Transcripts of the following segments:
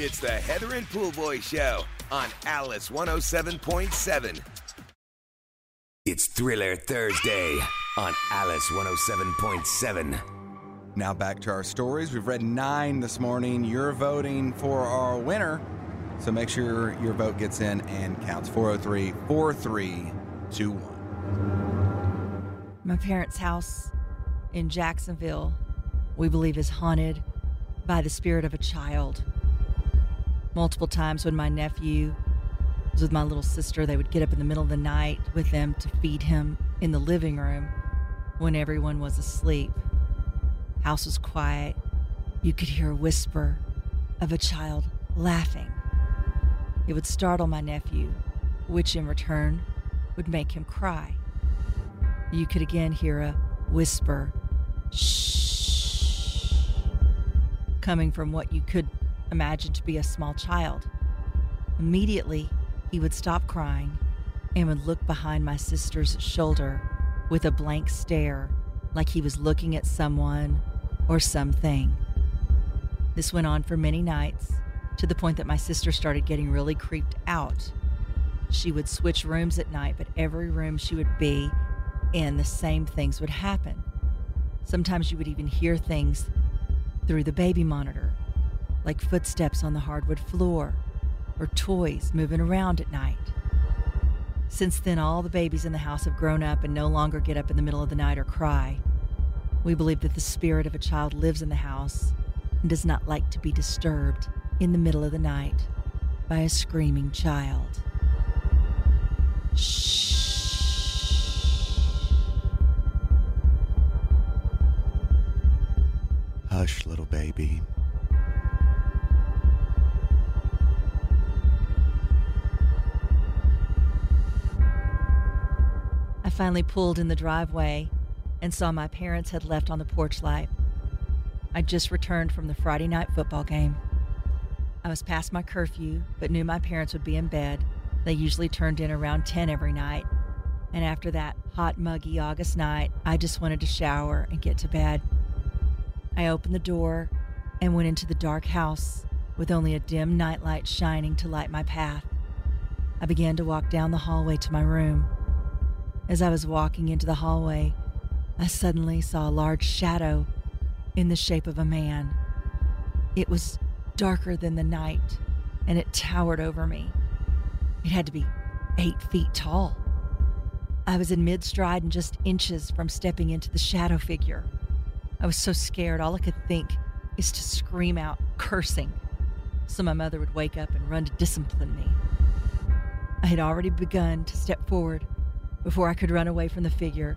It's the Heather and Poolboy Show on Alice 107.7. It's Thriller Thursday on Alice 107.7. Now back to our stories. We've read nine this morning. You're voting for our winner. So make sure your vote gets in and counts. 403 4321. My parents' house in Jacksonville, we believe, is haunted by the spirit of a child. Multiple times when my nephew was with my little sister, they would get up in the middle of the night with them to feed him in the living room when everyone was asleep. House was quiet. You could hear a whisper of a child laughing. It would startle my nephew, which in return would make him cry. You could again hear a whisper, shh, coming from what you could imagine to be a small child. Immediately, he would stop crying and would look behind my sister's shoulder with a blank stare, like he was looking at someone or something. This went on for many nights to the point that my sister started getting really creeped out. She would switch rooms at night, but every room she would be in, the same things would happen. Sometimes you would even hear things through the baby monitor, like footsteps on the hardwood floor or toys moving around at night. Since then, all the babies in the house have grown up and no longer get up in the middle of the night or cry. We believe that the spirit of a child lives in the house and does not like to be disturbed in the middle of the night by a screaming child. Shh. Hush, little baby. Finally pulled in the driveway and saw my parents had left on the porch light. I just returned from the Friday night football game. I was past my curfew, but knew my parents would be in bed. They usually turned in around 10 every night. And after that hot, muggy August night, I just wanted to shower and get to bed. I opened the door and went into the dark house with only a dim nightlight shining to light my path. I began to walk down the hallway to my room. As I was walking into the hallway, I suddenly saw a large shadow in the shape of a man. It was darker than the night, and it towered over me. It had to be eight feet tall. I was in mid stride and just inches from stepping into the shadow figure. I was so scared, all I could think is to scream out, cursing, so my mother would wake up and run to discipline me. I had already begun to step forward before I could run away from the figure,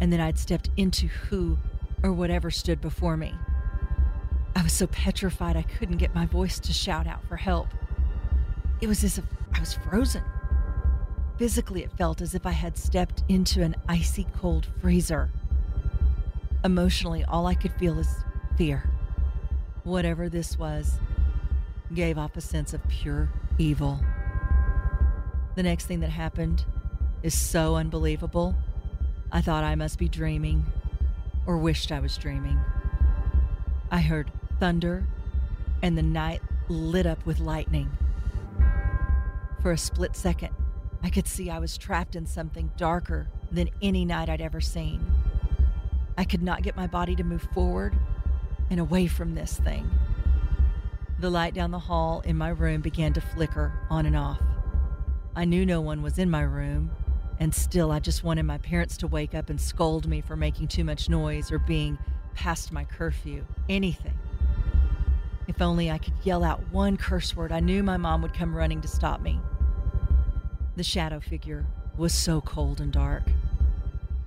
and then I'd stepped into who or whatever stood before me. I was so petrified I couldn't get my voice to shout out for help. It was as if I was frozen. Physically, it felt as if I had stepped into an icy cold freezer. Emotionally, all I could feel is fear. Whatever this was gave off a sense of pure evil. The next thing that happened is so unbelievable. I thought I must be dreaming, or wished I was dreaming. I heard thunder, and the night lit up with lightning. For a split second, I could see I was trapped in something darker than any night I'd ever seen. I could not get my body to move forward and away from this thing. The light down the hall in my room began to flicker on and off. I knew no one was in my room, and still I just wanted my parents to wake up and scold me for making too much noise or being past my curfew. Anything. If only I could yell out one curse word, I knew my mom would come running to stop me. The shadow figure was so cold and dark.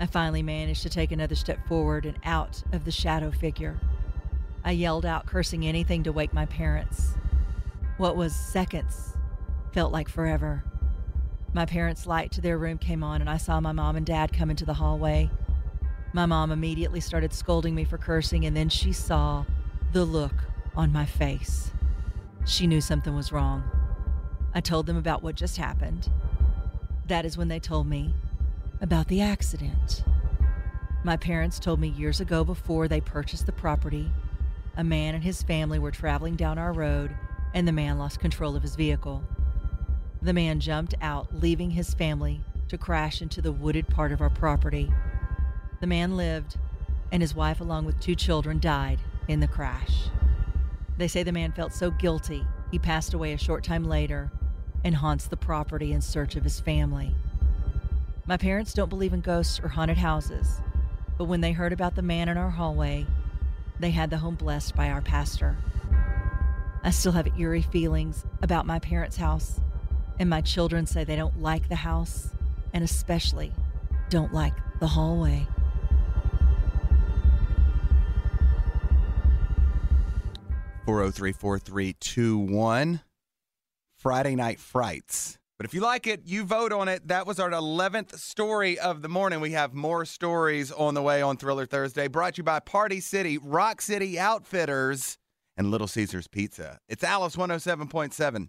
I finally managed to take another step forward and out of the shadow figure. I yelled out, cursing anything to wake my parents. What was seconds felt like forever. My parents' light to their room came on, and I saw my mom and dad come into the hallway. My mom immediately started scolding me for cursing, and then she saw the look on my face. She knew something was wrong. I told them about what just happened. That is when they told me about the accident. My parents told me years ago before they purchased the property, a man and his family were traveling down our road and the man lost control of his vehicle. The man jumped out, leaving his family to crash into the wooded part of our property. The man lived, and his wife, along with two children, died in the crash. They say the man felt so guilty he passed away a short time later and haunts the property in search of his family. My parents don't believe in ghosts or haunted houses, but when they heard about the man in our hallway, they had the home blessed by our pastor. I still have eerie feelings about my parents' house, and my children say they don't like the house, and especially don't like the hallway. Four zero three four three two one. Friday Night Frights. But if you like it, you vote on it. That was our 11th story of the morning. We have more stories on the way on Thriller Thursday, brought to you by Party City, Rock City Outfitters, and Little Caesars Pizza. It's Alice 107.7.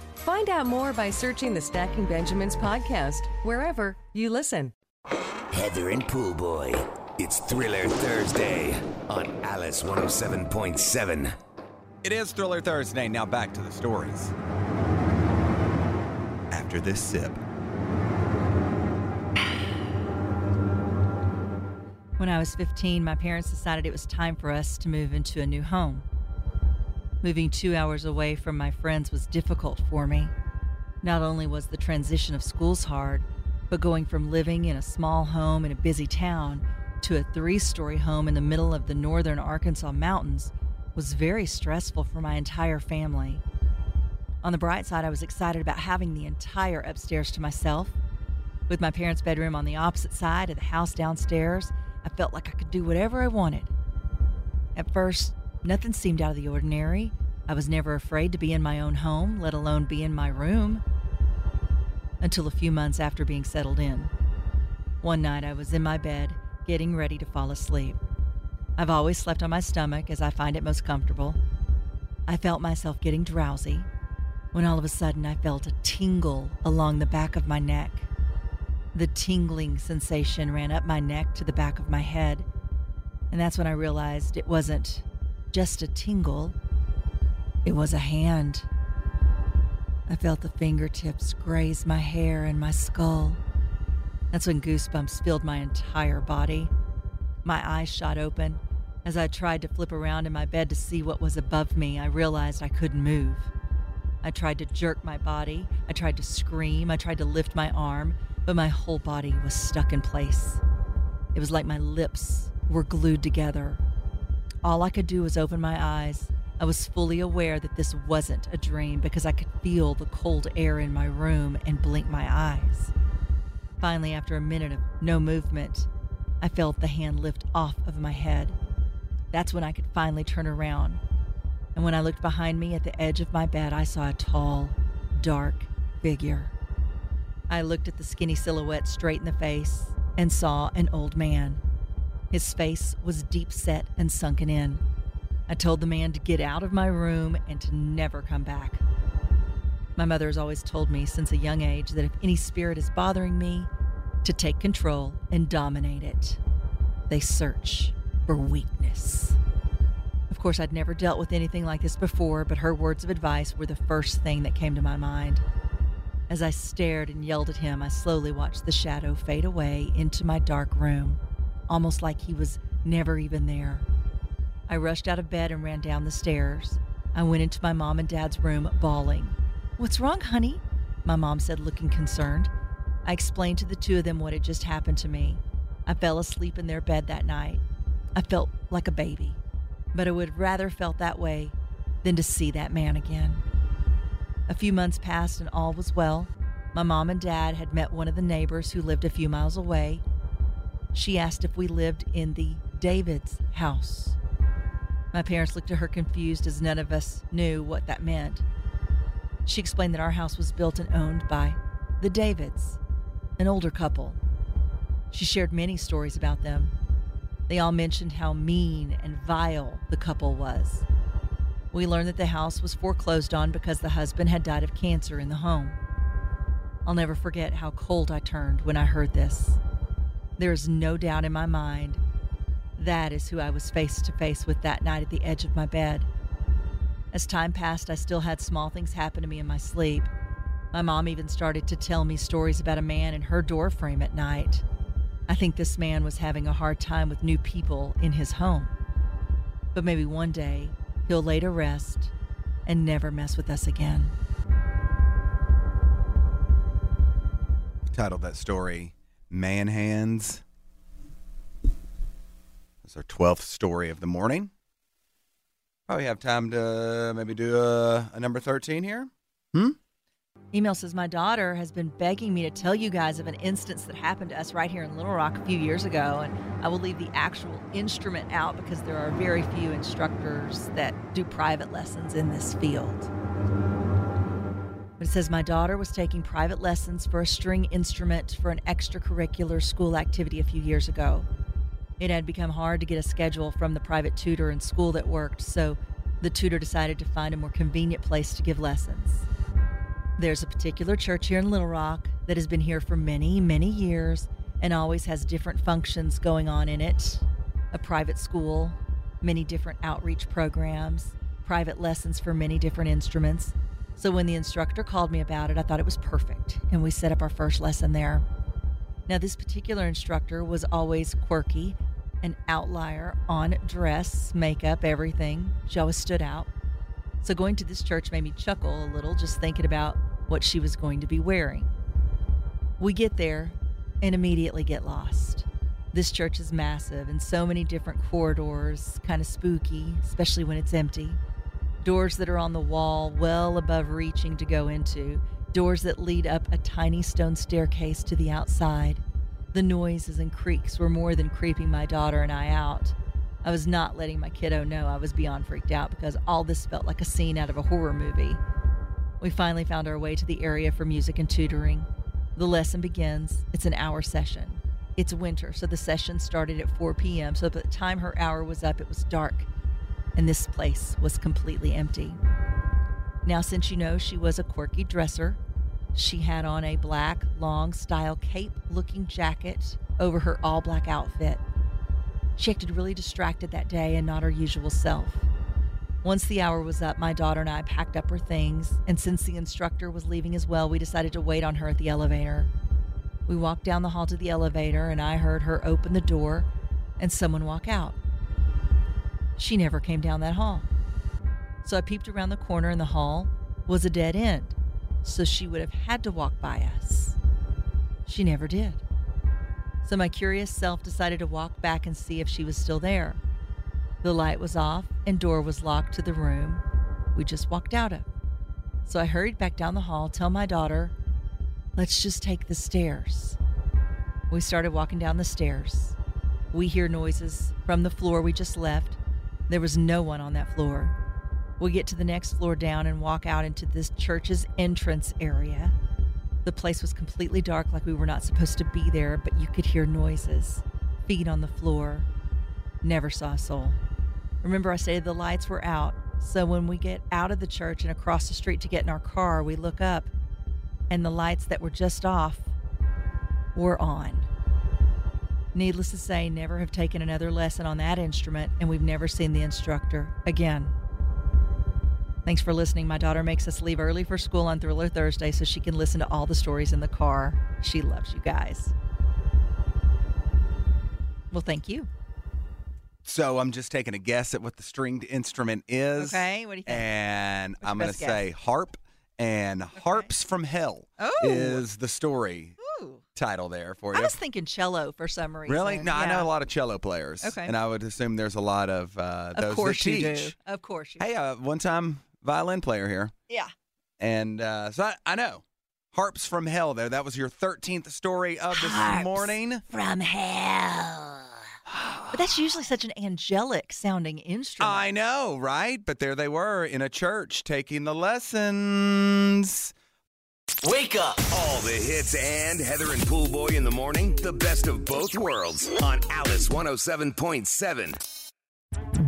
Find out more by searching the Stacking Benjamins podcast wherever you listen. Heather and Pool Boy. It's Thriller Thursday on Alice 107.7. It is Thriller Thursday. Now back to the stories. After this sip. When I was 15, my parents decided it was time for us to move into a new home. Moving two hours away from my friends was difficult for me. Not only was the transition of schools hard, but going from living in a small home in a busy town to a three story home in the middle of the northern Arkansas mountains was very stressful for my entire family. On the bright side, I was excited about having the entire upstairs to myself. With my parents' bedroom on the opposite side of the house downstairs, I felt like I could do whatever I wanted. At first, nothing seemed out of the ordinary. I was never afraid to be in my own home, let alone be in my room. Until a few months after being settled in. One night, I was in my bed, getting ready to fall asleep. I've always slept on my stomach as I find it most comfortable. I felt myself getting drowsy when all of a sudden I felt a tingle along the back of my neck. The tingling sensation ran up my neck to the back of my head, and that's when I realized it wasn't just a tingle, it was a hand. I felt the fingertips graze my hair and my skull. That's when goosebumps filled my entire body. My eyes shot open. As I tried to flip around in my bed to see what was above me, I realized I couldn't move. I tried to jerk my body. I tried to scream. I tried to lift my arm, but my whole body was stuck in place. It was like my lips were glued together. All I could do was open my eyes. I was fully aware that this wasn't a dream because I could feel the cold air in my room and blink my eyes. Finally, after a minute of no movement, I felt the hand lift off of my head. That's when I could finally turn around. And when I looked behind me at the edge of my bed, I saw a tall, dark figure. I looked at the skinny silhouette straight in the face and saw an old man. His face was deep set and sunken in. I told the man to get out of my room and to never come back. My mother has always told me since a young age that if any spirit is bothering me, to take control and dominate it. They search for weakness. Of course, I'd never dealt with anything like this before, but her words of advice were the first thing that came to my mind. As I stared and yelled at him, I slowly watched the shadow fade away into my dark room, almost like he was never even there. I rushed out of bed and ran down the stairs. I went into my mom and dad's room, bawling. What's wrong, honey? My mom said, looking concerned. I explained to the two of them what had just happened to me. I fell asleep in their bed that night. I felt like a baby, but I would rather felt that way than to see that man again. A few months passed and all was well. My mom and dad had met one of the neighbors who lived a few miles away. She asked if we lived in the David's house. My parents looked at her confused as none of us knew what that meant. She explained that our house was built and owned by the Davids, an older couple. She shared many stories about them. They all mentioned how mean and vile the couple was. We learned that the house was foreclosed on because the husband had died of cancer in the home. I'll never forget how cold I turned when I heard this. There is no doubt in my mind that is who I was face to face with that night at the edge of my bed. As time passed, I still had small things happen to me in my sleep. My mom even started to tell me stories about a man in her doorframe at night. I think this man was having a hard time with new people in his home. But maybe one day he'll lay to rest and never mess with us again. Titled that story, Man Hands. It's our 12th story of the morning. Probably have time to maybe do a, a number 13 here. Hmm? Email says, My daughter has been begging me to tell you guys of an instance that happened to us right here in Little Rock a few years ago. And I will leave the actual instrument out because there are very few instructors that do private lessons in this field. But it says, My daughter was taking private lessons for a string instrument for an extracurricular school activity a few years ago. It had become hard to get a schedule from the private tutor and school that worked, so the tutor decided to find a more convenient place to give lessons. There's a particular church here in Little Rock that has been here for many, many years and always has different functions going on in it a private school, many different outreach programs, private lessons for many different instruments. So when the instructor called me about it, I thought it was perfect, and we set up our first lesson there. Now, this particular instructor was always quirky, an outlier on dress, makeup, everything. She always stood out. So going to this church made me chuckle a little just thinking about what she was going to be wearing. We get there and immediately get lost. This church is massive and so many different corridors, kind of spooky, especially when it's empty. Doors that are on the wall, well above reaching to go into, doors that lead up a tiny stone staircase to the outside. The noises and creaks were more than creeping my daughter and I out. I was not letting my kiddo know I was beyond freaked out because all this felt like a scene out of a horror movie. We finally found our way to the area for music and tutoring. The lesson begins. It's an hour session. It's winter, so the session started at 4 p.m. So by the time her hour was up, it was dark, and this place was completely empty. Now, since you know she was a quirky dresser, she had on a black, long style cape looking jacket over her all black outfit. She acted really distracted that day and not her usual self. Once the hour was up, my daughter and I packed up her things, and since the instructor was leaving as well, we decided to wait on her at the elevator. We walked down the hall to the elevator, and I heard her open the door and someone walk out. She never came down that hall. So I peeped around the corner, and the hall was a dead end, so she would have had to walk by us. She never did. So my curious self decided to walk back and see if she was still there. The light was off and door was locked to the room we just walked out of. So I hurried back down the hall, tell my daughter, let's just take the stairs. We started walking down the stairs. We hear noises from the floor we just left. There was no one on that floor. We get to the next floor down and walk out into this church's entrance area. The place was completely dark, like we were not supposed to be there, but you could hear noises, feet on the floor. Never saw a soul. Remember, I said the lights were out, So when we get out of the church and across the street to get in our car, we look up and the lights that were just off were on. Needless to say, never have taken another lesson on that instrument, and we've never seen the instructor again. Thanks for listening. My daughter makes us leave early for school on Thriller Thursday so she can listen to all the stories in the car. She loves you guys. Well, thank you. So I'm just taking a guess at what the stringed instrument is. Okay, what do you think? And What's I'm going to say harp. And Harps from Hell Oh. is the story. Title there for you. I was thinking cello for some reason. Really? No, I know a lot of cello players. Okay. And I would assume there's a lot of uh, those Of course that you do. Of course you Hey, uh, one time violin player here. Yeah. And uh, so I, I know. Harps from Hell there. That was your 13th story of this Harps morning. From hell. But that's usually such an angelic sounding instrument. I know, right? But there they were in a church taking the lessons. Wake up! All the hits and Heather and Pool Boy in the morning. The best of both worlds on Alice 107.7.